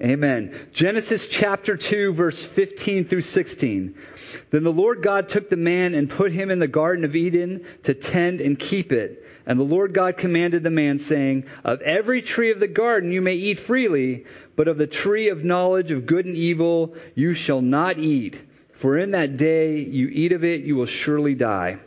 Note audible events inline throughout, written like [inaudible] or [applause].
Amen. Genesis chapter 2, verse 15 through 16. Then the Lord God took the man and put him in the Garden of Eden to tend and keep it. And the Lord God commanded the man, saying, Of every tree of the garden you may eat freely, but of the tree of knowledge of good and evil you shall not eat. For in that day you eat of it, you will surely die.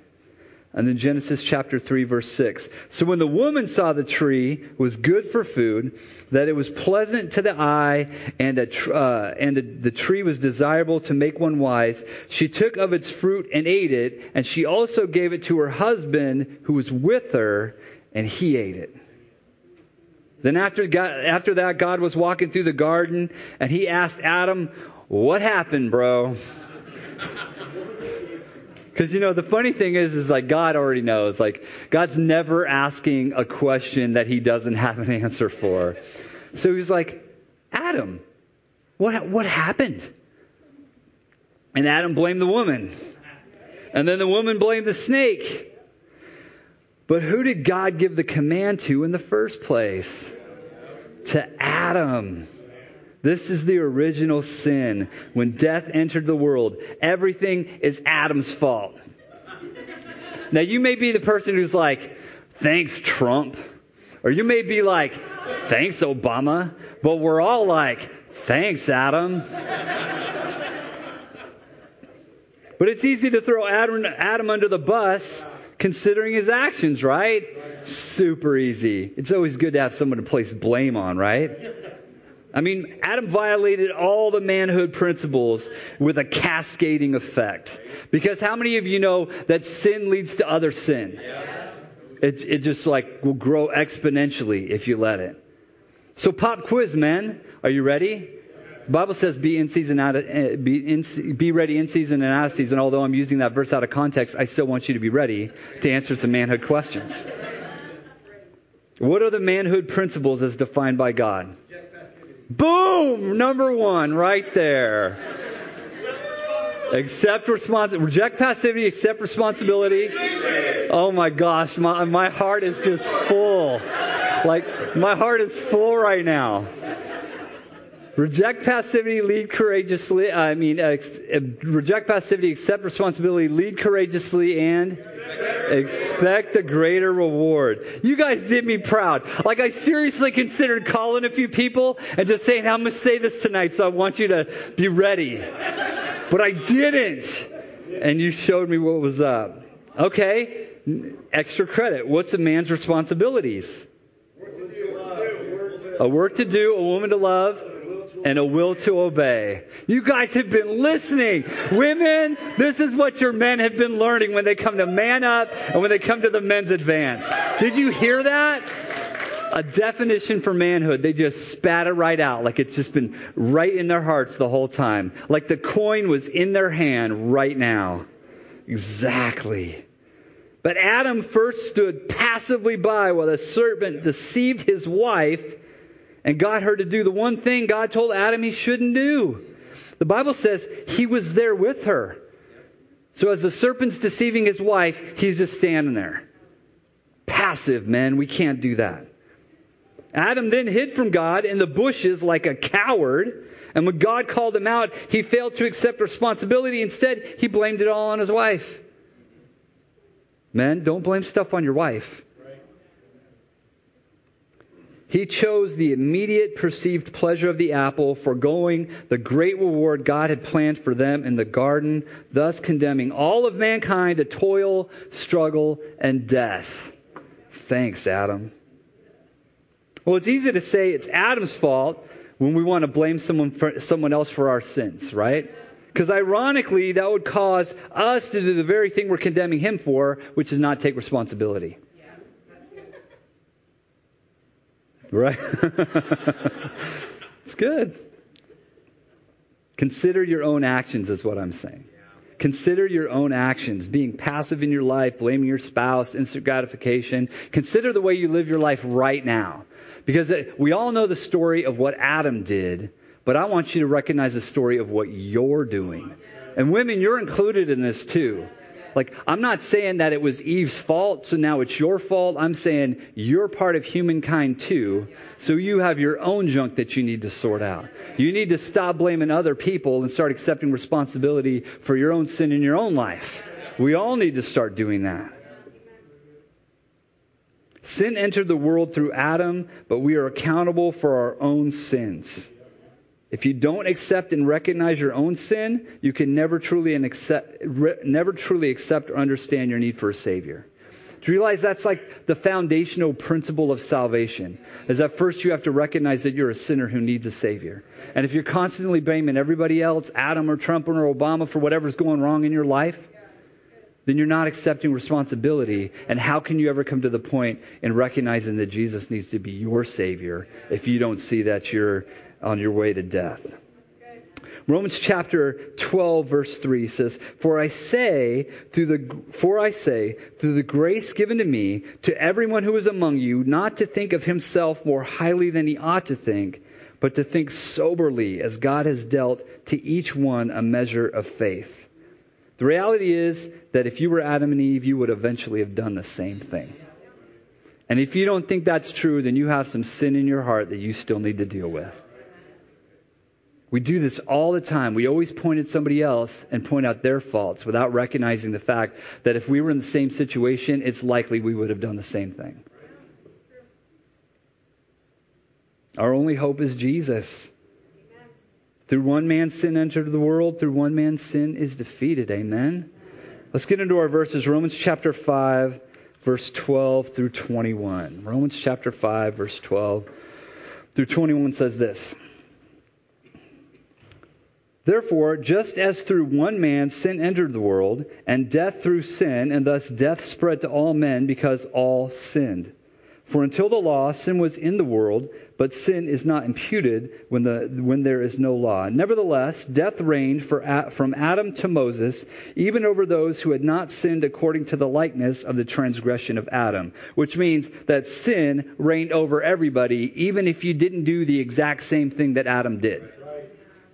And then Genesis chapter 3 verse 6. So when the woman saw the tree was good for food, that it was pleasant to the eye, and, a, uh, and a, the tree was desirable to make one wise, she took of its fruit and ate it, and she also gave it to her husband who was with her, and he ate it. Then after, God, after that, God was walking through the garden, and he asked Adam, what happened, bro? [laughs] Because, you know, the funny thing is, is like God already knows. Like, God's never asking a question that he doesn't have an answer for. So he's like, Adam, what, what happened? And Adam blamed the woman. And then the woman blamed the snake. But who did God give the command to in the first place? To Adam. This is the original sin. When death entered the world, everything is Adam's fault. Now, you may be the person who's like, thanks, Trump. Or you may be like, thanks, Obama. But we're all like, thanks, Adam. but it's easy to throw Adam, Adam under the bus considering his actions, right? Super easy. It's always good to have someone to place blame on, right? I mean, Adam violated all the manhood principles with a cascading effect. Because how many of you know that sin leads to other sin? It, it just like will grow exponentially if you let it. So pop quiz, man. Are you ready? The Bible says be in season out of, eh, be, in, be ready in season and out of season. Although I'm using that verse out of context, I still want you to be ready to answer some manhood questions. [laughs] What are the manhood principles as defined by God? Boom! Number one, right there. Accept responsibility. Reject passivity, accept responsibility. Oh my gosh, my, my heart is just full. Like, my heart is full right now. Reject passivity, lead courageously. I mean, uh, uh, reject passivity, accept responsibility, lead courageously, and expect a greater reward. You guys did me proud. Like, I seriously considered calling a few people and just saying, I'm going to say this tonight, so I want you to be ready. But I didn't. And you showed me what was up. Okay, extra credit. What's a man's responsibilities? A work to do, a woman to love, and a will to obey. You guys have been listening. Women, this is what your men have been learning when they come to man up and when they come to the men's advance. Did you hear that? A definition for manhood. They just spat it right out like it's just been right in their hearts the whole time. Like the coin was in their hand right now. Exactly. But Adam first stood passively by while the serpent deceived his wife and got her to do the one thing God told Adam he shouldn't do. The Bible says he was there with her. So as the serpent's deceiving his wife, he's just standing there. Passive, men. We can't do that. Adam then hid from God in the bushes like a coward. And when God called him out, he failed to accept responsibility. Instead, he blamed it all on his wife. Men, don't blame stuff on your wife. He chose the immediate perceived pleasure of the apple, foregoing the great reward God had planned for them in the garden, thus condemning all of mankind to toil, struggle, and death. Thanks, Adam. Well, it's easy to say it's Adam's fault when we want to blame someone, for, someone else for our sins, right? Because ironically, that would cause us to do the very thing we're condemning him for, which is not take responsibility. Right? [laughs] it's good. Consider your own actions, is what I'm saying. Consider your own actions, being passive in your life, blaming your spouse, instant gratification. Consider the way you live your life right now. Because we all know the story of what Adam did, but I want you to recognize the story of what you're doing. And women, you're included in this too. Like, I'm not saying that it was Eve's fault, so now it's your fault. I'm saying you're part of humankind too, so you have your own junk that you need to sort out. You need to stop blaming other people and start accepting responsibility for your own sin in your own life. We all need to start doing that. Sin entered the world through Adam, but we are accountable for our own sins. If you don't accept and recognize your own sin, you can never truly, accept, never truly accept or understand your need for a Savior. Do you realize that's like the foundational principle of salvation? Is that first you have to recognize that you're a sinner who needs a Savior. And if you're constantly blaming everybody else, Adam or Trump or Obama, for whatever's going wrong in your life, then you're not accepting responsibility. And how can you ever come to the point in recognizing that Jesus needs to be your Savior if you don't see that you're on your way to death. Romans chapter 12 verse 3 says, "For I say through the for I say through the grace given to me to everyone who is among you not to think of himself more highly than he ought to think, but to think soberly as God has dealt to each one a measure of faith." The reality is that if you were Adam and Eve, you would eventually have done the same thing. And if you don't think that's true, then you have some sin in your heart that you still need to deal with. We do this all the time. We always point at somebody else and point out their faults without recognizing the fact that if we were in the same situation, it's likely we would have done the same thing. Our only hope is Jesus. Through one man sin entered the world, through one man sin is defeated. Amen. Let's get into our verses. Romans chapter 5, verse 12 through 21. Romans chapter 5, verse 12 through 21 says this. Therefore, just as through one man sin entered the world, and death through sin, and thus death spread to all men because all sinned. For until the law, sin was in the world, but sin is not imputed when, the, when there is no law. Nevertheless, death reigned for, from Adam to Moses, even over those who had not sinned according to the likeness of the transgression of Adam. Which means that sin reigned over everybody, even if you didn't do the exact same thing that Adam did.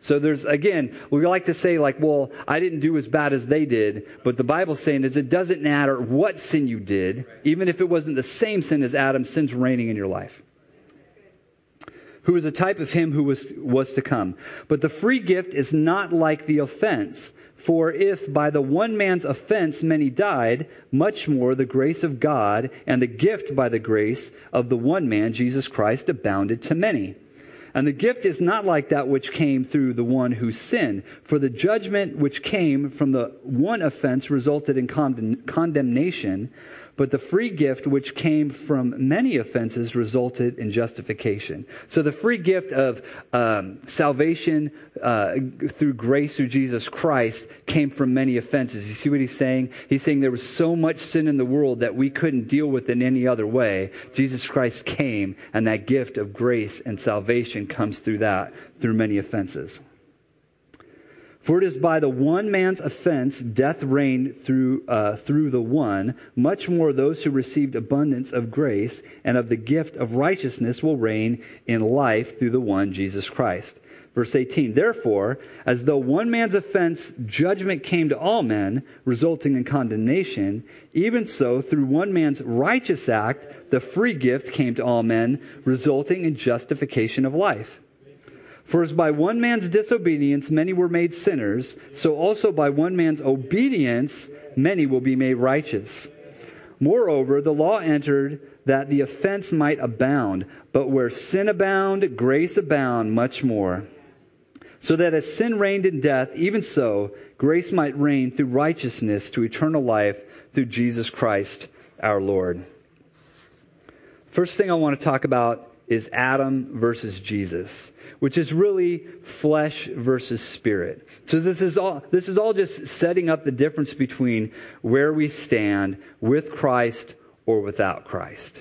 So there's, again, we like to say, like, well, I didn't do as bad as they did. But the Bible's saying is it doesn't matter what sin you did, even if it wasn't the same sin as Adam, sin's reigning in your life. Who is a type of him who was, was to come. But the free gift is not like the offense. For if by the one man's offense many died, much more the grace of God and the gift by the grace of the one man, Jesus Christ, abounded to many. And the gift is not like that which came through the one who sinned. For the judgment which came from the one offense resulted in condemnation, but the free gift which came from many offenses resulted in justification. So the free gift of um, salvation uh, through grace through Jesus Christ came from many offenses. You see what he's saying? He's saying there was so much sin in the world that we couldn't deal with in any other way. Jesus Christ came, and that gift of grace and salvation comes through that, through many offenses. For it is by the one man's offense death reigned through, uh, through the one. Much more those who received abundance of grace and of the gift of righteousness will reign in life through the one, Jesus Christ. Verse 18, therefore, as though one man's offense judgment came to all men, resulting in condemnation, even so through one man's righteous act, the free gift came to all men, resulting in justification of life. For as by one man's disobedience many were made sinners, so also by one man's obedience many will be made righteous. Moreover, the law entered that the offense might abound, but where sin abound, grace abound much more. So that as sin reigned in death, even so grace might reign through righteousness to eternal life through Jesus Christ our Lord. First thing I want to talk about is Adam versus Jesus which is really flesh versus spirit. So this is all, this is all just setting up the difference between where we stand with Christ or without Christ.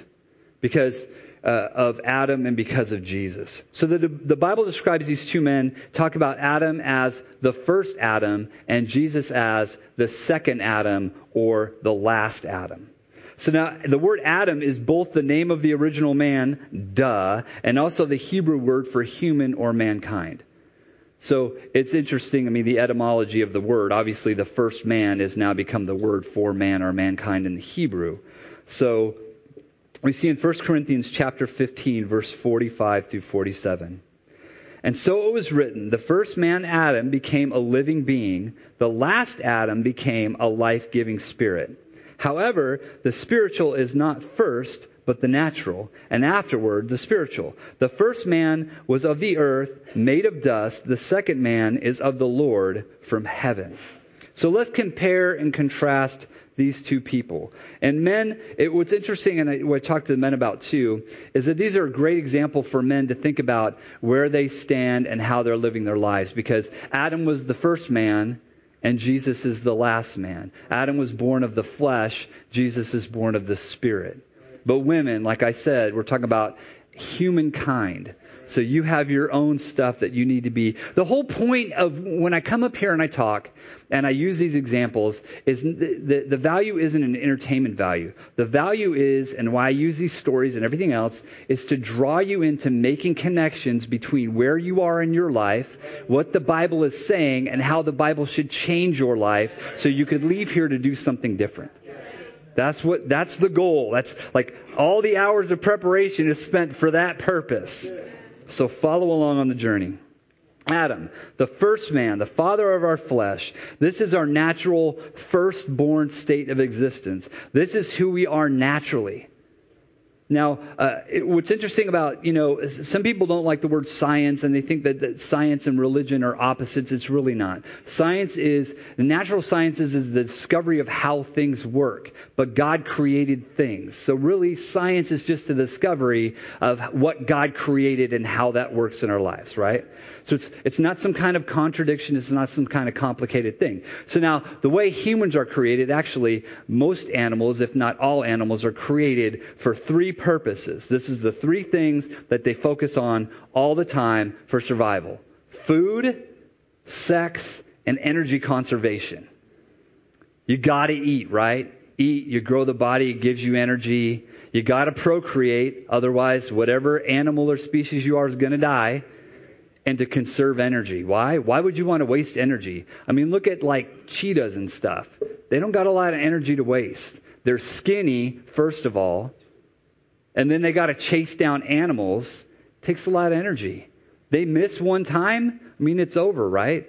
Because uh, of Adam and because of Jesus. So the, the Bible describes these two men, talk about Adam as the first Adam and Jesus as the second Adam or the last Adam. So now the word Adam is both the name of the original man, duh, and also the Hebrew word for human or mankind. So it's interesting. I mean, the etymology of the word. Obviously, the first man has now become the word for man or mankind in the Hebrew. So we see in 1 Corinthians chapter 15, verse 45 through 47. And so it was written, the first man, Adam, became a living being. The last Adam became a life-giving spirit. However, the spiritual is not first, but the natural, and afterward the spiritual. The first man was of the earth, made of dust. The second man is of the Lord from heaven. So let's compare and contrast these two people. And men, it, what's interesting, and I, what I talk to the men about too, is that these are a great example for men to think about where they stand and how they're living their lives. Because Adam was the first man, and Jesus is the last man. Adam was born of the flesh, Jesus is born of the spirit. But women, like I said, we're talking about humankind. So you have your own stuff that you need to be. The whole point of when I come up here and I talk and I use these examples is the, the, the, value isn't an entertainment value. The value is, and why I use these stories and everything else, is to draw you into making connections between where you are in your life, what the Bible is saying, and how the Bible should change your life so you could leave here to do something different. That's what, that's the goal. That's like all the hours of preparation is spent for that purpose. So follow along on the journey. Adam, the first man, the father of our flesh. This is our natural firstborn state of existence. This is who we are naturally. Now, uh, it, what's interesting about, you know, some people don't like the word science and they think that, that, science and religion are opposites. It's really not. Science is, the natural sciences is the discovery of how things work, but God created things. So really, science is just the discovery of what God created and how that works in our lives, right? So it's, it's not some kind of contradiction. It's not some kind of complicated thing. So now, the way humans are created, actually, most animals, if not all animals, are created for three purposes. This is the three things that they focus on all the time for survival. Food, sex, and energy conservation. You gotta eat, right? Eat, you grow the body, it gives you energy. You gotta procreate, otherwise, whatever animal or species you are is gonna die and to conserve energy. Why? Why would you want to waste energy? I mean, look at like cheetahs and stuff. They don't got a lot of energy to waste. They're skinny, first of all, and then they got to chase down animals. Takes a lot of energy. They miss one time, I mean, it's over, right?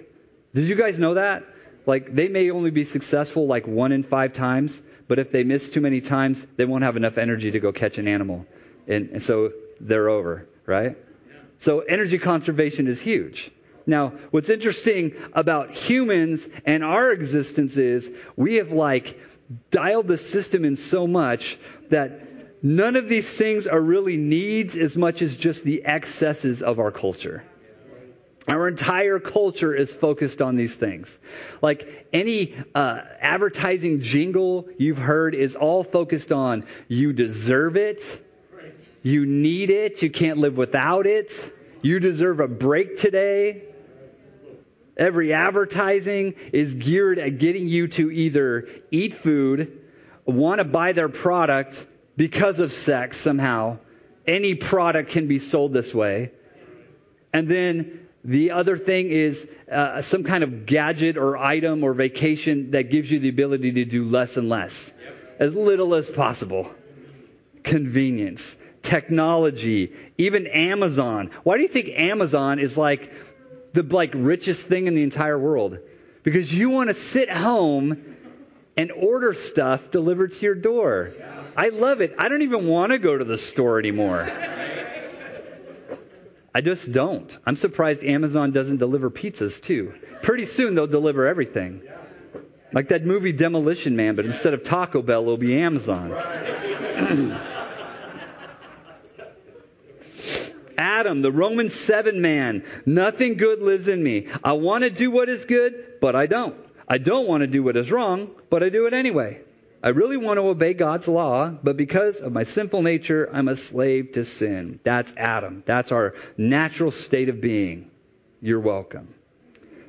Did you guys know that? Like, they may only be successful like one in five times, but if they miss too many times, they won't have enough energy to go catch an animal. And, and so they're over, right? So energy conservation is huge. Now, what's interesting about humans and our existence is we have like dialed the system in so much that none of these things are really needs as much as just the excesses of our culture. Our entire culture is focused on these things. Like any uh, advertising jingle you've heard is all focused on you deserve it, you need it. You can't live without it. You deserve a break today. Every advertising is geared at getting you to either eat food, want to buy their product because of sex somehow. Any product can be sold this way. And then the other thing is uh, some kind of gadget or item or vacation that gives you the ability to do less and less, as little as possible. Convenience technology, even Amazon. Why do you think Amazon is like the like richest thing in the entire world? Because you want to sit home and order stuff delivered to your door. I love it. I don't even want to go to the store anymore. I just don't. I'm surprised Amazon doesn't deliver pizzas too. Pretty soon they'll deliver everything. Like that movie Demolition Man, but instead of Taco Bell, it'll be Amazon. [clears throat] Adam, the Roman 7 man. Nothing good lives in me. I want to do what is good, but I don't. I don't want to do what is wrong, but I do it anyway. I really want to obey God's law, but because of my sinful nature, I'm a slave to sin. That's Adam. That's our natural state of being. You're welcome.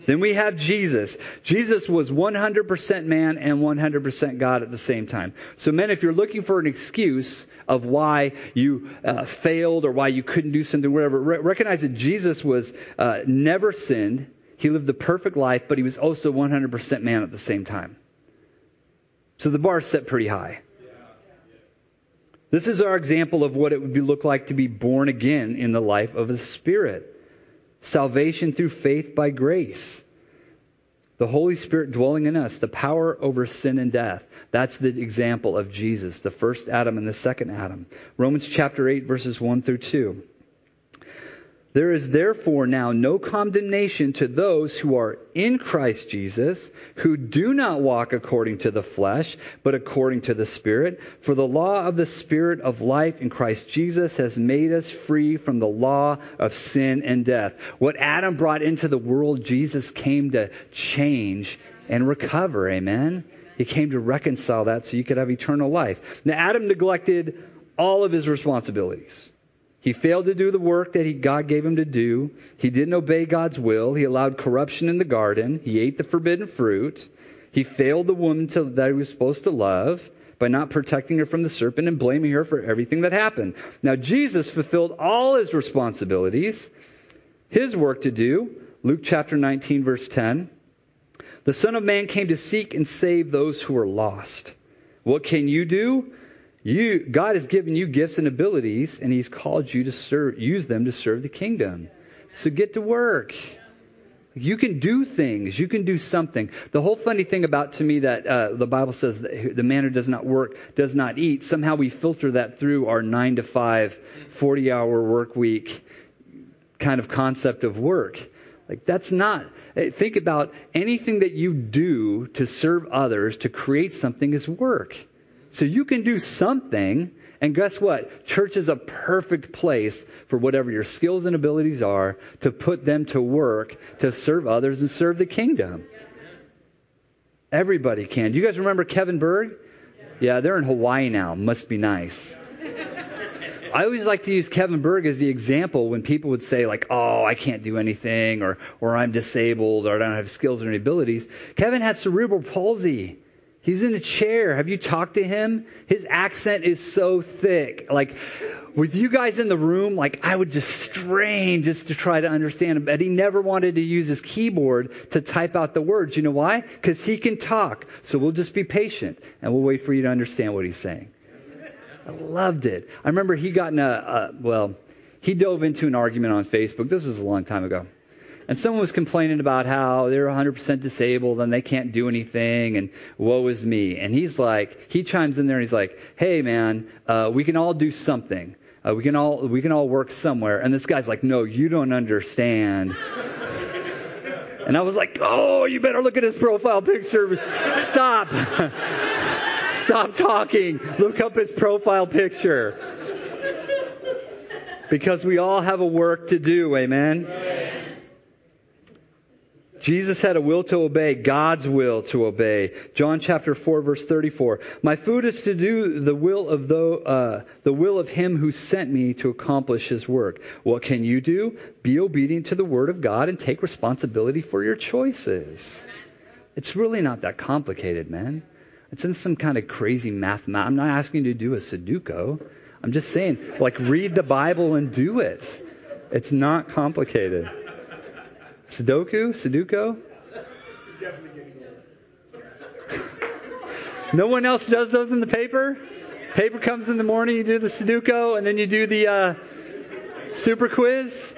Then we have Jesus. Jesus was 100% man and 100% God at the same time. So, men, if you're looking for an excuse of why you uh, failed or why you couldn't do something, whatever, re- recognize that Jesus was uh, never sinned. he lived the perfect life, but he was also 100% man at the same time. So the bar set pretty high. This is our example of what it would be, look like to be born again in the life of the Spirit. Salvation through faith by grace. The Holy Spirit dwelling in us, the power over sin and death. That's the example of Jesus, the first Adam and the second Adam. Romans chapter 8, verses 1 through 2. There is therefore now no condemnation to those who are in Christ Jesus, who do not walk according to the flesh, but according to the Spirit. For the law of the Spirit of life in Christ Jesus has made us free from the law of sin and death. What Adam brought into the world, Jesus came to change and recover. Amen? He came to reconcile that so you could have eternal life. Now, Adam neglected all of his responsibilities. He failed to do the work that he, God gave him to do. He didn't obey God's will. He allowed corruption in the garden. He ate the forbidden fruit. He failed the woman to, that he was supposed to love by not protecting her from the serpent and blaming her for everything that happened. Now, Jesus fulfilled all his responsibilities, his work to do. Luke chapter 19, verse 10. The Son of Man came to seek and save those who are lost. What can you do? You, God has given you gifts and abilities, and He's called you to serve, use them to serve the kingdom. So get to work. You can do things. You can do something. The whole funny thing about to me that uh, the Bible says the man who does not work does not eat. Somehow we filter that through our nine to five, 40 hour work week kind of concept of work. Like that's not. Eh, think about anything that you do to serve others to create something is work. So you can do something, and guess what? Church is a perfect place for whatever your skills and abilities are to put them to work to serve others and serve the kingdom. Everybody can. Do you guys remember Kevin Berg? Yeah, they're in Hawaii now. Must be nice. I always like to use Kevin Berg as the example when people would say like, "Oh, I can't do anything," or "or I'm disabled," or "I don't have skills or abilities." Kevin had cerebral palsy. He's in a chair. Have you talked to him? His accent is so thick. Like, with you guys in the room, like, I would just strain just to try to understand him. But he never wanted to use his keyboard to type out the words. You know why? Because he can talk. So we'll just be patient and we'll wait for you to understand what he's saying. I loved it. I remember he got in a, a well, he dove into an argument on Facebook. This was a long time ago and someone was complaining about how they're 100% disabled and they can't do anything and woe is me. And he's like, he chimes in there and he's like, hey man, uh, we can all do something. Uh, we can all we can all work somewhere. And this guy's like, no, you don't understand. [laughs] and I was like, oh, you better look at his profile picture. Stop. [laughs] Stop talking. Look up his profile picture. Because we all have a work to do, amen. Jesus had a will to obey, God's will to obey. John chapter 4 verse 34. My food is to do the will of the, uh, the will of him who sent me to accomplish his work. What can you do? Be obedient to the word of God and take responsibility for your choices. It's really not that complicated, man. It's in some kind of crazy math. I'm not asking you to do a Sudoku. I'm just saying, like, read the Bible and do it. It's not complicated. Sudoku? Sudoku? no one else does those in the paper? Paper comes in the morning, you do the Sudoku, and then you do the uh, super quiz?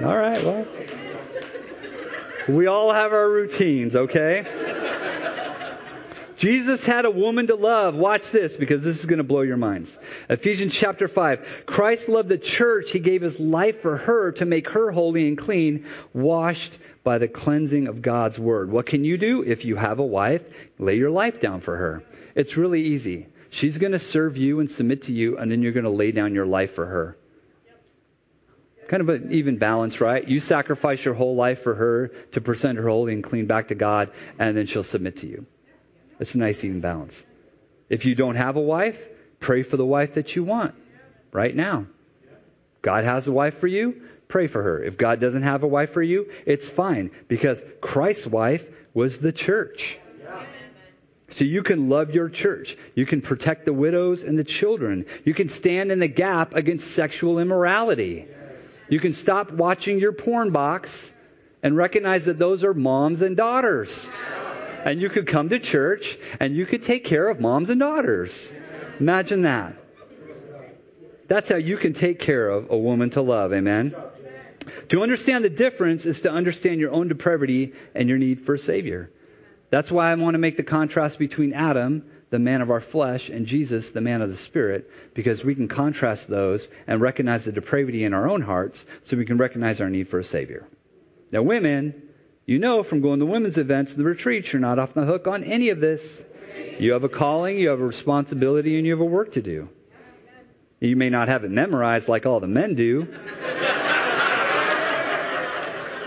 All right, well. We all have our routines, okay? Jesus had a woman to love. Watch this because this is going to blow your minds. Ephesians chapter 5. Christ loved the church. He gave his life for her to make her holy and clean, washed by the cleansing of God's word. What can you do? If you have a wife, lay your life down for her. It's really easy. She's going to serve you and submit to you, and then you're going to lay down your life for her. Kind of an even balance, right? You sacrifice your whole life for her to present her holy and clean back to God, and then she'll submit to you. It's a nice even balance. If you don't have a wife, pray for the wife that you want right now. God has a wife for you, pray for her. If God doesn't have a wife for you, it's fine because Christ's wife was the church. So you can love your church. You can protect the widows and the children. You can stand in the gap against sexual immorality. You can stop watching your porn box and recognize that those are moms and daughters. And you could come to church and you could take care of moms and daughters. Imagine that. That's how you can take care of a woman to love. Amen. To understand the difference is to understand your own depravity and your need for a Savior. That's why I want to make the contrast between Adam, the man of our flesh, and Jesus, the man of the Spirit, because we can contrast those and recognize the depravity in our own hearts so we can recognize our need for a Savior. Now, women, you know from going to women's events, and the retreats, you're not off the hook on any of this. You have a calling, you have a responsibility, and you have a work to do. You may not have it memorized like all the men do.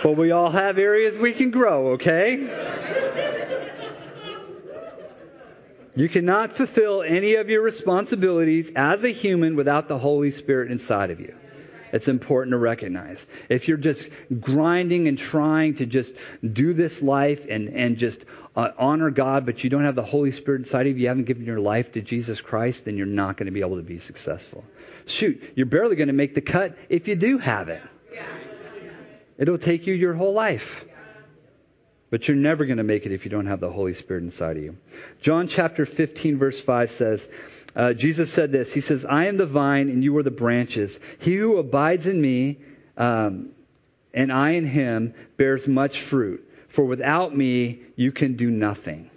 but we all have areas we can grow, okay? You cannot fulfill any of your responsibilities as a human without the Holy Spirit inside of you. It's important to recognize. If you're just grinding and trying to just do this life and, and just uh, honor God, but you don't have the Holy Spirit inside of you, you haven't given your life to Jesus Christ, then you're not going to be able to be successful. Shoot, you're barely going to make the cut if you do have it. It'll take you your whole life. But you're never going to make it if you don't have the Holy Spirit inside of you. John chapter 15, verse 5 says, uh, Jesus said this. He says, I am the vine and you are the branches. He who abides in me um, and I in him bears much fruit. For without me you can do nothing.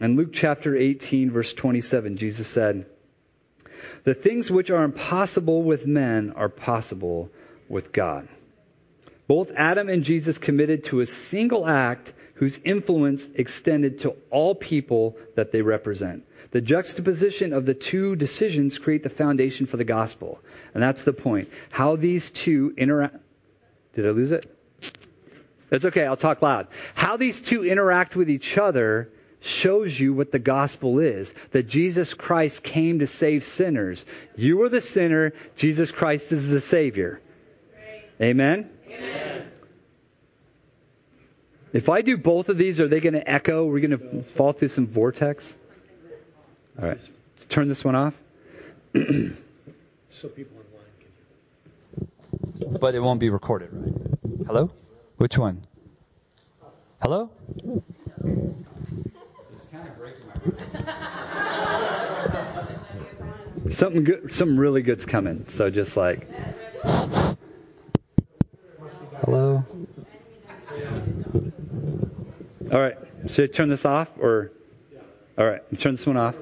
In Luke chapter 18, verse 27, Jesus said, The things which are impossible with men are possible with God. Both Adam and Jesus committed to a single act whose influence extended to all people that they represent. The juxtaposition of the two decisions create the foundation for the gospel. And that's the point. How these two interact. Did I lose it? It's okay, I'll talk loud. How these two interact with each other shows you what the gospel is that Jesus Christ came to save sinners. You are the sinner, Jesus Christ is the Savior. Amen? Amen. If I do both of these, are they going to echo? We're going to fall through some vortex? All right. Let's turn this one off. [clears throat] so people online can hear. But it won't be recorded, right? Hello? Which one? Hello? This kind of breaks my [laughs] Something good, something really good's coming. So just like, hello. All right. Should I turn this off or? All right. Turn this one off.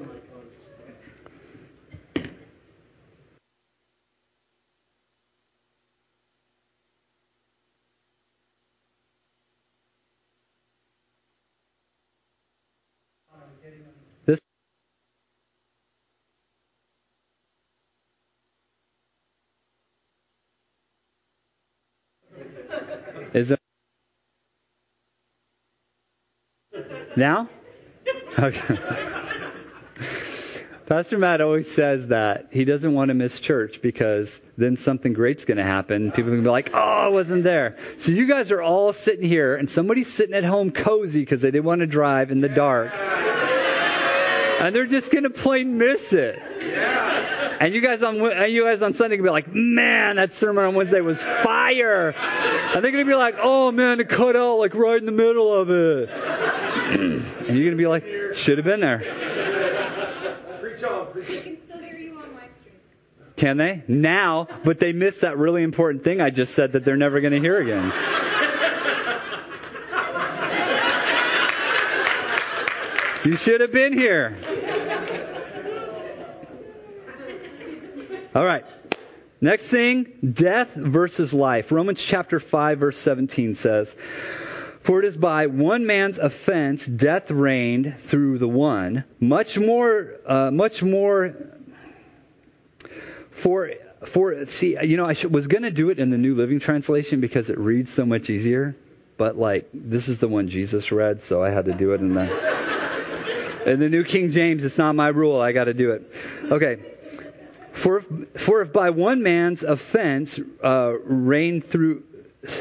Now? Okay. Pastor Matt always says that he doesn't want to miss church because then something great's going to happen. People are going to be like, oh, I wasn't there. So you guys are all sitting here, and somebody's sitting at home cozy because they didn't want to drive in the dark. And they're just going to plain miss it. And you guys on you guys on Sunday can be like, man, that sermon on Wednesday was fire. And they're gonna be like, oh man, it cut out like right in the middle of it. And you're gonna be like, should have been there. Can they? Now, but they missed that really important thing I just said that they're never going to hear again. you should have been here. All right. Next thing, death versus life. Romans chapter 5 verse 17 says, For it is by one man's offense death reigned through the one, much more, uh, much more, for, for, see, you know, I should, was going to do it in the New Living Translation because it reads so much easier, but like, this is the one Jesus read, so I had to do it in the, in the New King James. It's not my rule. I got to do it. Okay. For if, for if by one man's offense uh, reigned through,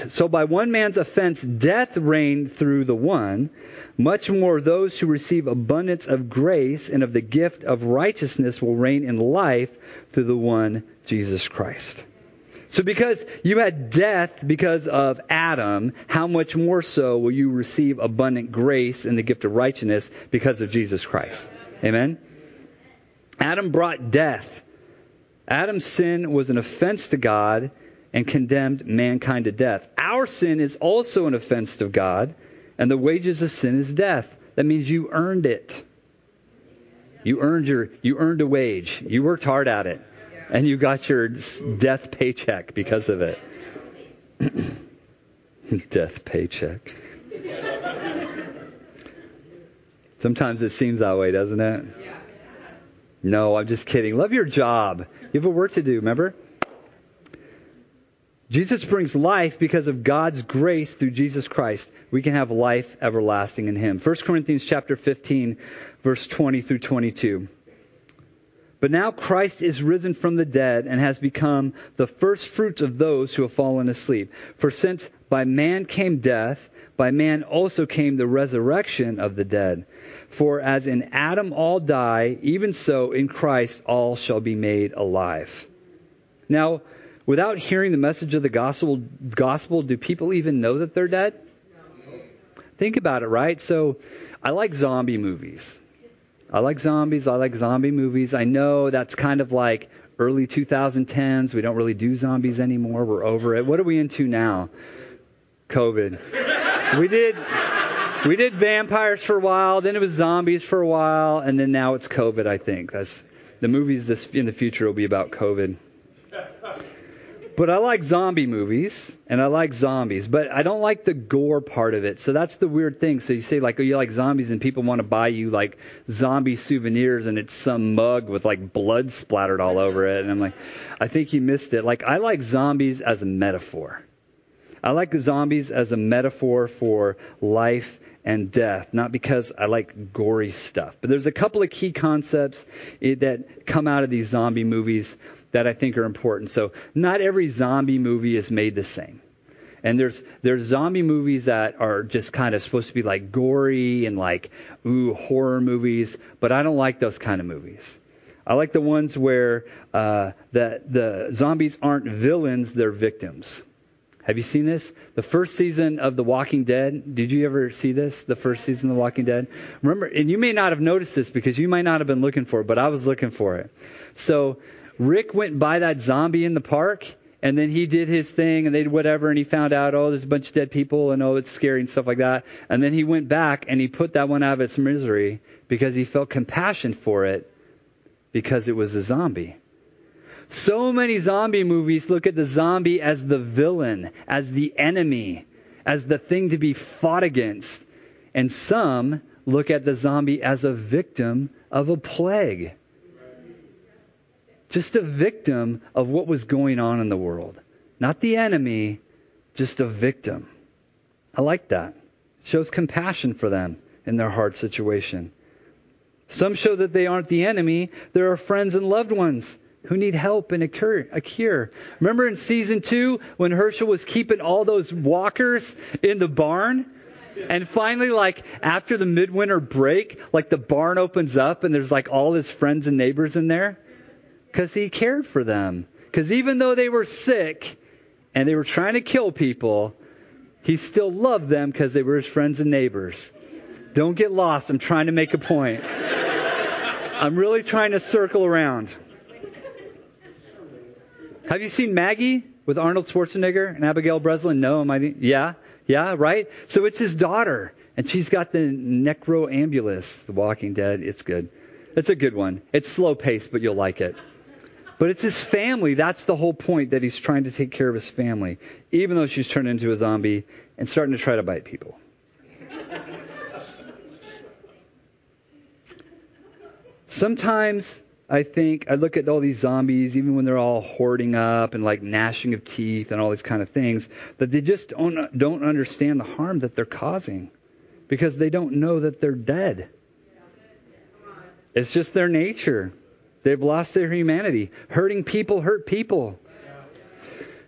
so by one man's offense death reigned through the one, much more those who receive abundance of grace and of the gift of righteousness will reign in life through the one Jesus Christ. So because you had death because of Adam, how much more so will you receive abundant grace and the gift of righteousness because of Jesus Christ? Amen? Adam brought death. Adam's sin was an offense to God and condemned mankind to death. Our sin is also an offense to God, and the wages of sin is death. That means you earned it. You earned your you earned a wage. You worked hard at it and you got your death paycheck because of it. [clears throat] death paycheck. Sometimes it seems that way, doesn't it? No, I'm just kidding. Love your job. You have a work to do, remember? Jesus brings life because of God's grace through Jesus Christ. We can have life everlasting in him. 1 Corinthians chapter 15 verse 20 through 22. But now Christ is risen from the dead and has become the first fruits of those who have fallen asleep. For since by man came death, by man also came the resurrection of the dead. For as in Adam all die, even so in Christ all shall be made alive. Now, without hearing the message of the gospel, gospel do people even know that they're dead? Think about it, right? So, I like zombie movies. I like zombies. I like zombie movies. I know that's kind of like early 2010s. We don't really do zombies anymore. We're over it. What are we into now? COVID. We did we did vampires for a while, then it was zombies for a while, and then now it's COVID, I think. That's the movies this in the future will be about COVID. But I like zombie movies and I like zombies, but I don't like the gore part of it. So that's the weird thing. So you say like, oh, you like zombies and people want to buy you like zombie souvenirs and it's some mug with like blood splattered all over it. And I'm like, I think you missed it. Like I like zombies as a metaphor. I like zombies as a metaphor for life and death, not because I like gory stuff. But there's a couple of key concepts eh, that come out of these zombie movies that I think are important. So not every zombie movie is made the same. And there's there's zombie movies that are just kind of supposed to be like gory and like ooh horror movies, but I don't like those kind of movies. I like the ones where uh, the the zombies aren't villains; they're victims. Have you seen this? The first season of The Walking Dead. Did you ever see this? The first season of The Walking Dead. Remember, and you may not have noticed this because you might not have been looking for it, but I was looking for it. So Rick went by that zombie in the park, and then he did his thing, and they did whatever, and he found out, oh, there's a bunch of dead people, and oh, it's scary and stuff like that. And then he went back and he put that one out of its misery because he felt compassion for it because it was a zombie. So many zombie movies look at the zombie as the villain, as the enemy, as the thing to be fought against. And some look at the zombie as a victim of a plague just a victim of what was going on in the world. Not the enemy, just a victim. I like that. Shows compassion for them in their hard situation. Some show that they aren't the enemy, there are friends and loved ones who need help and a cure, a cure. Remember in season two when Hershel was keeping all those walkers in the barn? And finally, like after the midwinter break, like the barn opens up and there's like all his friends and neighbors in there because he cared for them. Because even though they were sick and they were trying to kill people, he still loved them because they were his friends and neighbors. Don't get lost. I'm trying to make a point. I'm really trying to circle around. Have you seen Maggie with Arnold Schwarzenegger and Abigail Breslin? No, am I? Yeah, yeah, right. So it's his daughter, and she's got the necroambulis, The Walking Dead. It's good. It's a good one. It's slow paced, but you'll like it. But it's his family. That's the whole point that he's trying to take care of his family, even though she's turned into a zombie and starting to try to bite people. Sometimes I think I look at all these zombies, even when they're all hoarding up and like gnashing of teeth and all these kind of things, that they just don't, don't understand the harm that they're causing because they don't know that they're dead. It's just their nature. They've lost their humanity. Hurting people hurt people.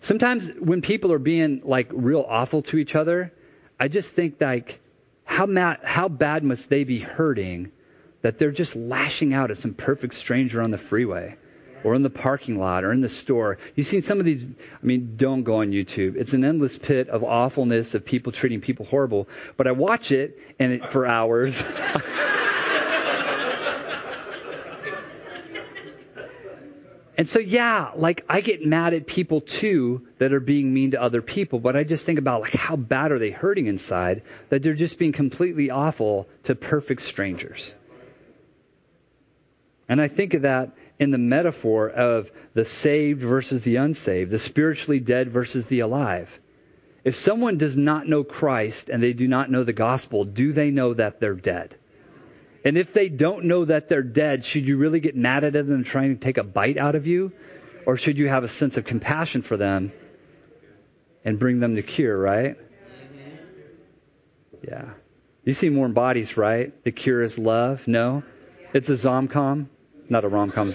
Sometimes when people are being like real awful to each other, I just think like how ma- how bad must they be hurting that they're just lashing out at some perfect stranger on the freeway. or in the parking lot or in the store. You've seen some of these. I mean, don't go on YouTube. It's an endless pit of awfulness of people treating people horrible. But I watch it and it, for hours. [laughs] And so, yeah, like I get mad at people too that are being mean to other people, but I just think about like how bad are they hurting inside that they're just being completely awful to perfect strangers. And I think of that in the metaphor of the saved versus the unsaved, the spiritually dead versus the alive. If someone does not know Christ and they do not know the gospel, do they know that they're dead? And if they don't know that they're dead, should you really get mad at them trying to take a bite out of you? Or should you have a sense of compassion for them and bring them to cure, right? Mm-hmm. Yeah. You see more bodies, right? The cure is love. No? It's a zomcom. Not a rom-com.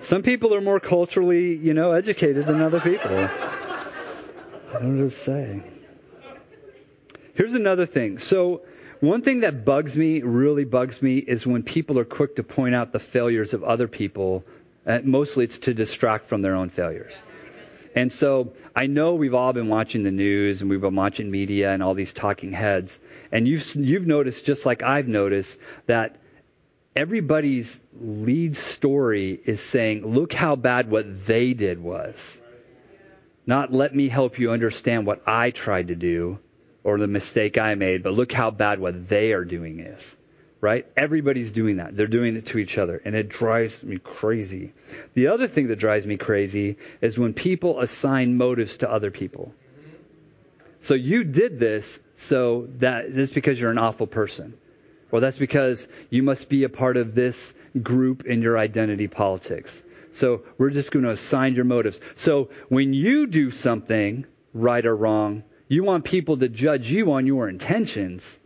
Some people are more culturally, you know, educated than other people. I'm just saying. Here's another thing. So, one thing that bugs me, really bugs me, is when people are quick to point out the failures of other people. Uh, mostly it's to distract from their own failures. And so I know we've all been watching the news and we've been watching media and all these talking heads. And you've, you've noticed, just like I've noticed, that everybody's lead story is saying, look how bad what they did was. Not let me help you understand what I tried to do or the mistake I made, but look how bad what they are doing is. Right? Everybody's doing that. They're doing it to each other, and it drives me crazy. The other thing that drives me crazy is when people assign motives to other people. So you did this, so that this because you're an awful person. Well, that's because you must be a part of this group in your identity politics. So we're just going to assign your motives. So when you do something, right or wrong, you want people to judge you on your intentions.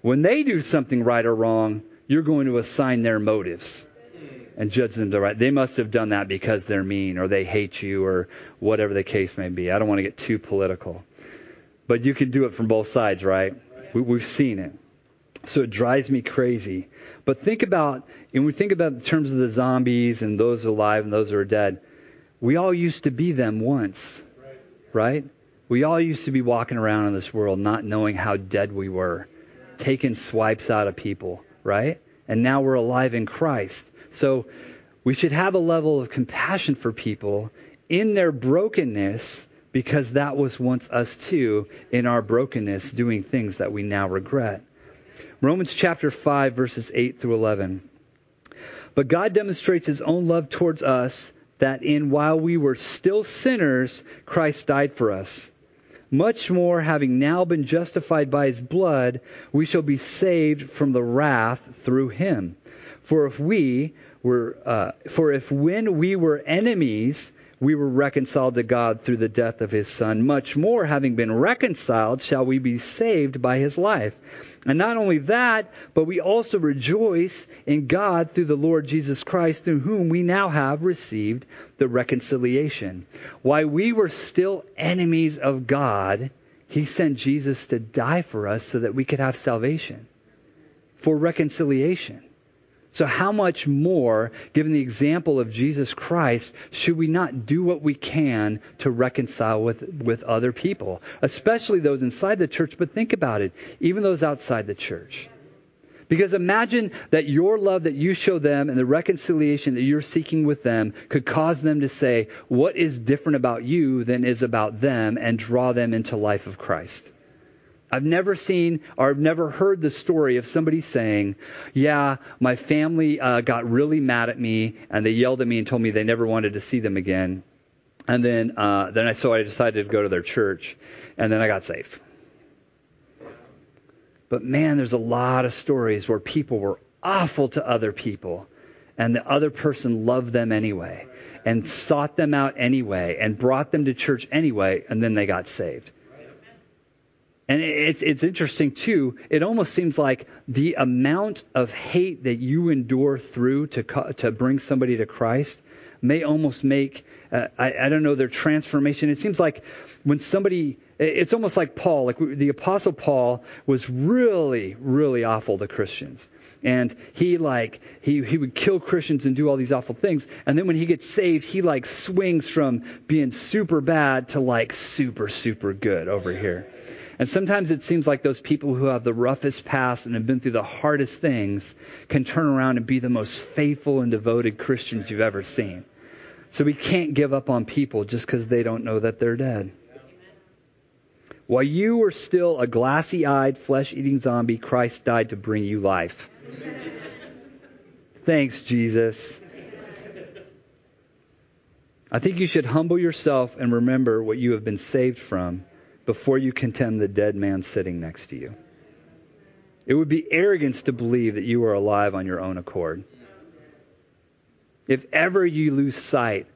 When they do something right or wrong, you're going to assign their motives hmm. and judge them to right. They must have done that because they're mean or they hate you or whatever the case may be. I don't want to get too political. But you can do it from both sides, right? We, we've seen it. So it drives me crazy. But think about, and we think about the terms of the zombies and those alive and those who are dead, we all used to be them once, right? We all used to be walking around in this world not knowing how dead we were, taking swipes out of people, right? And now we're alive in Christ. So we should have a level of compassion for people in their brokenness because that was once us too in our brokenness doing things that we now regret. Romans chapter 5 verses 8 through 11. But God demonstrates his own love towards us that in while we were still sinners, Christ died for us. Much more, having now been justified by his blood, we shall be saved from the wrath through him. For if we were, uh, for if when we were enemies, we were reconciled to God through the death of his son, much more, having been reconciled, shall we be saved by his life. And not only that, but we also rejoice in God through the Lord Jesus Christ, through whom we now have received the reconciliation. While we were still enemies of God, he sent Jesus to die for us so that we could have salvation, for reconciliation. So, how much more, given the example of Jesus Christ, should we not do what we can to reconcile with, with other people, especially those inside the church? But think about it, even those outside the church. Because imagine that your love that you show them and the reconciliation that you're seeking with them could cause them to say, What is different about you than is about them, and draw them into life of Christ. I've never seen or I've never heard the story of somebody saying, "Yeah, my family uh, got really mad at me and they yelled at me and told me they never wanted to see them again." And then, uh, then I so I decided to go to their church, and then I got saved. But man, there's a lot of stories where people were awful to other people, and the other person loved them anyway, and sought them out anyway, and brought them to church anyway, and then they got saved. And it's it's interesting too. It almost seems like the amount of hate that you endure through to to bring somebody to Christ may almost make uh, I, I don't know their transformation. It seems like when somebody it's almost like Paul, like the apostle Paul was really really awful to Christians. and he like he he would kill Christians and do all these awful things. And then when he gets saved, he like swings from being super bad to like super super good over here. And sometimes it seems like those people who have the roughest past and have been through the hardest things can turn around and be the most faithful and devoted Christians you've ever seen. So we can't give up on people just because they don't know that they're dead. While you were still a glassy eyed, flesh eating zombie, Christ died to bring you life. Thanks, Jesus. I think you should humble yourself and remember what you have been saved from before you condemn the dead man sitting next to you. It would be arrogance to believe that you are alive on your own accord. If ever you lose sight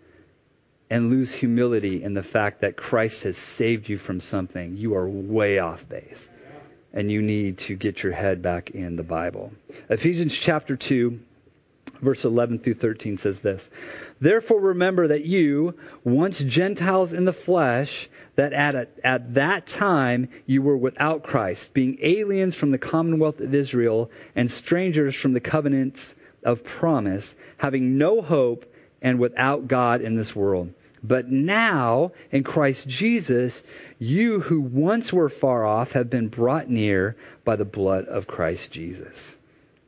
and lose humility in the fact that Christ has saved you from something, you are way off base. And you need to get your head back in the Bible. Ephesians chapter 2, verse 11 through 13 says this Therefore remember that you, once Gentiles in the flesh, that at, a, at that time you were without Christ, being aliens from the commonwealth of Israel and strangers from the covenants of promise, having no hope and without God in this world. But now, in Christ Jesus, you who once were far off have been brought near by the blood of Christ Jesus.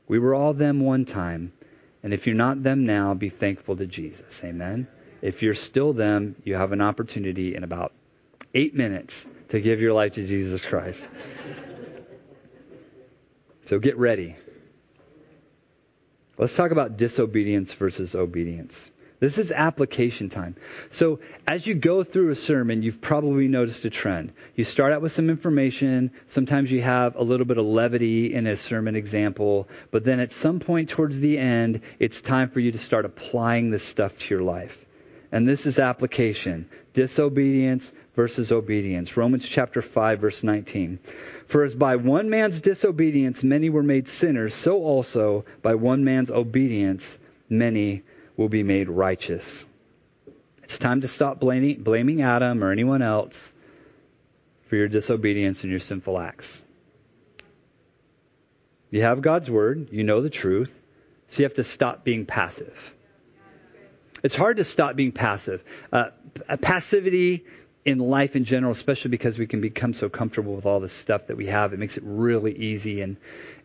We were all them one time, and if you're not them now, be thankful to Jesus. Amen. If you're still them, you have an opportunity in about eight minutes to give your life to Jesus Christ. So get ready. Let's talk about disobedience versus obedience. This is application time. So, as you go through a sermon, you've probably noticed a trend. You start out with some information. Sometimes you have a little bit of levity in a sermon example. But then at some point towards the end, it's time for you to start applying this stuff to your life. And this is application disobedience versus obedience. Romans chapter 5, verse 19. For as by one man's disobedience many were made sinners, so also by one man's obedience many will be made righteous. It's time to stop blaming, blaming Adam or anyone else for your disobedience and your sinful acts. You have God's word, you know the truth, so you have to stop being passive. It's hard to stop being passive. Uh, passivity in life in general, especially because we can become so comfortable with all the stuff that we have. It makes it really easy. And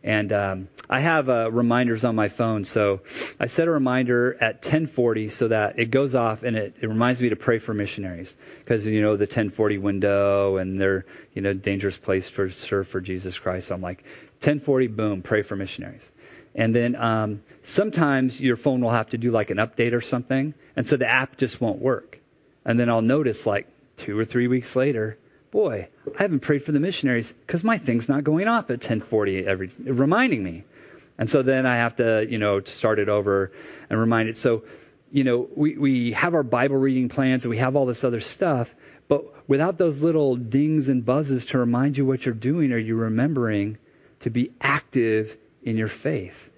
and um, I have uh, reminders on my phone, so I set a reminder at 10:40 so that it goes off and it, it reminds me to pray for missionaries because you know the 10:40 window and they're you know dangerous place for serve for Jesus Christ. So I'm like 10:40, boom, pray for missionaries. And then um, sometimes your phone will have to do like an update or something, and so the app just won't work. And then I'll notice like two or three weeks later, boy, I haven't prayed for the missionaries because my thing's not going off at 10:40 every, reminding me. And so then I have to, you know, start it over and remind it. So, you know, we, we have our Bible reading plans and we have all this other stuff, but without those little dings and buzzes to remind you what you're doing, are you remembering to be active in your faith?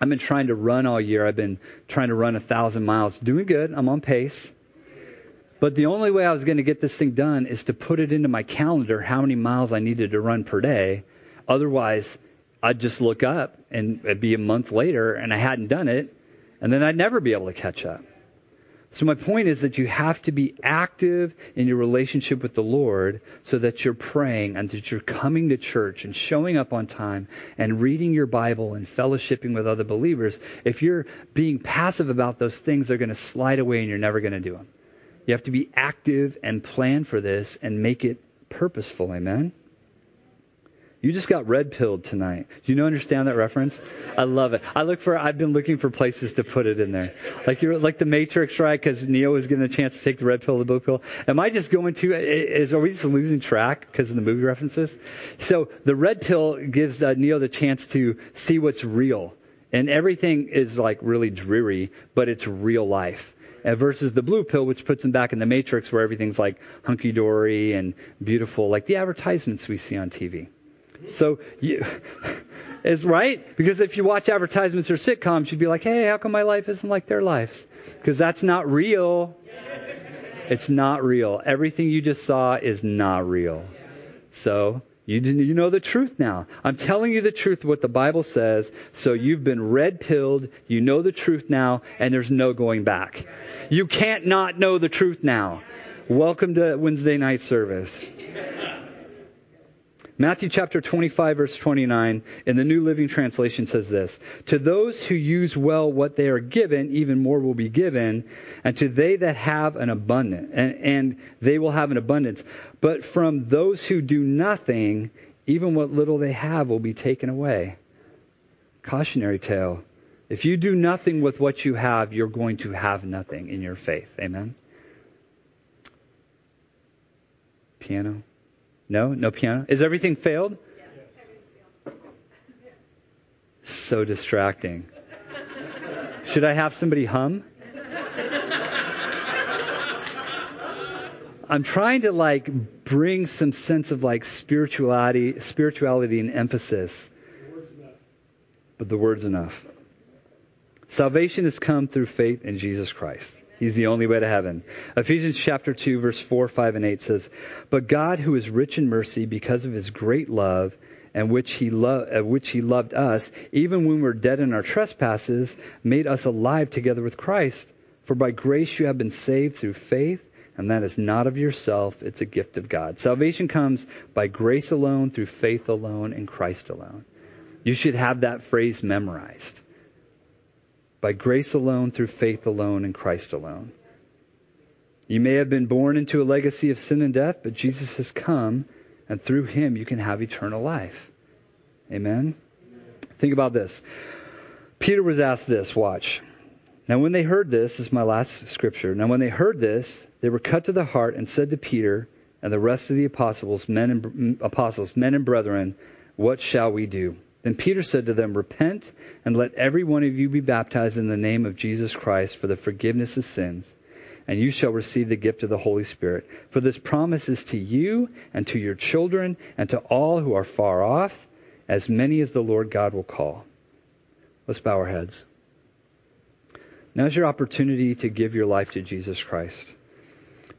I've been trying to run all year. I've been trying to run a thousand miles. Doing good. I'm on pace. But the only way I was going to get this thing done is to put it into my calendar how many miles I needed to run per day. Otherwise, I'd just look up and it'd be a month later and I hadn't done it, and then I'd never be able to catch up. So my point is that you have to be active in your relationship with the Lord so that you're praying and that you're coming to church and showing up on time and reading your Bible and fellowshipping with other believers. If you're being passive about those things, they're going to slide away and you're never going to do them. You have to be active and plan for this and make it purposeful. Amen? You just got red pilled tonight. Do you know understand that reference? I love it. I look for I've been looking for places to put it in there. Like you're like the Matrix, right? Because Neo was given a chance to take the red pill, the blue pill. Am I just going to? Is are we just losing track because of the movie references? So the red pill gives uh, Neo the chance to see what's real, and everything is like really dreary, but it's real life Uh, versus the blue pill, which puts them back in the matrix where everything's like hunky dory and beautiful, like the advertisements we see on TV. So, you, [laughs] is right? Because if you watch advertisements or sitcoms, you'd be like, hey, how come my life isn't like their lives? Because that's not real. It's not real. Everything you just saw is not real. So, You, you know the truth now. I'm telling you the truth, what the Bible says. So you've been red pilled. You know the truth now, and there's no going back. You can't not know the truth now. Welcome to Wednesday night service. Matthew chapter 25 verse 29 in the New Living Translation says this, To those who use well what they are given, even more will be given, and to they that have an abundance, and, and they will have an abundance. But from those who do nothing, even what little they have will be taken away. Cautionary tale. If you do nothing with what you have, you're going to have nothing in your faith. Amen? Piano? No? No piano? Is everything failed? So distracting. Should I have somebody hum? I'm trying to like bring some sense of like spirituality, spirituality and emphasis. But the word's enough. Salvation has come through faith in Jesus Christ. He's the only way to heaven. Ephesians chapter 2 verse 4, 5 and 8 says, "But God who is rich in mercy because of his great love and which he lo- uh, which he loved us even when we were dead in our trespasses made us alive together with Christ. For by grace you have been saved through faith, and that is not of yourself, it's a gift of God. Salvation comes by grace alone, through faith alone, in Christ alone. You should have that phrase memorized by grace alone, through faith alone, in Christ alone. You may have been born into a legacy of sin and death, but Jesus has come, and through him you can have eternal life. Amen? Think about this. Peter was asked this, watch. Now, when they heard this, this is my last scripture. Now, when they heard this, they were cut to the heart and said to Peter and the rest of the apostles, men and apostles, men and brethren, what shall we do? Then Peter said to them, Repent and let every one of you be baptized in the name of Jesus Christ for the forgiveness of sins, and you shall receive the gift of the Holy Spirit. For this promise is to you and to your children and to all who are far off, as many as the Lord God will call. Let's bow our heads. Now's your opportunity to give your life to Jesus Christ.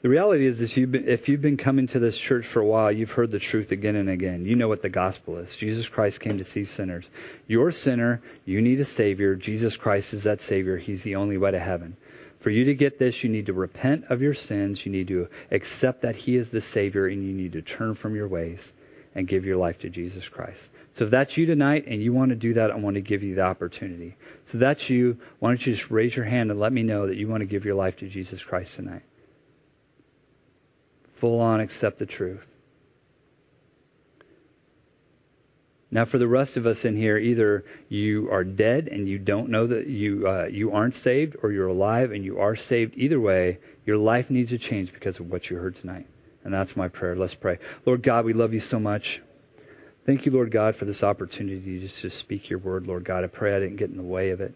The reality is, is you've been, if you've been coming to this church for a while, you've heard the truth again and again. You know what the gospel is. Jesus Christ came to save sinners. You're a sinner. You need a Savior. Jesus Christ is that Savior. He's the only way to heaven. For you to get this, you need to repent of your sins. You need to accept that He is the Savior, and you need to turn from your ways and give your life to Jesus Christ. So if that's you tonight and you want to do that, I want to give you the opportunity. So that's you. Why don't you just raise your hand and let me know that you want to give your life to Jesus Christ tonight? Full on accept the truth. Now, for the rest of us in here, either you are dead and you don't know that you uh, you aren't saved, or you're alive and you are saved. Either way, your life needs to change because of what you heard tonight. And that's my prayer. Let's pray. Lord God, we love you so much. Thank you, Lord God, for this opportunity just to speak your word, Lord God. I pray I didn't get in the way of it.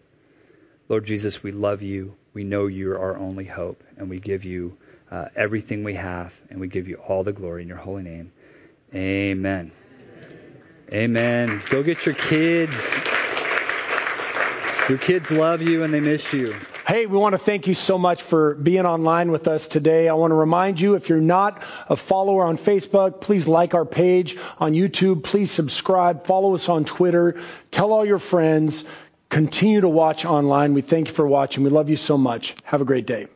Lord Jesus, we love you. We know you're our only hope, and we give you uh, everything we have, and we give you all the glory in your holy name. Amen. Amen. Go get your kids. Your kids love you and they miss you. Hey, we want to thank you so much for being online with us today. I want to remind you if you're not a follower on Facebook, please like our page on YouTube. Please subscribe. Follow us on Twitter. Tell all your friends. Continue to watch online. We thank you for watching. We love you so much. Have a great day.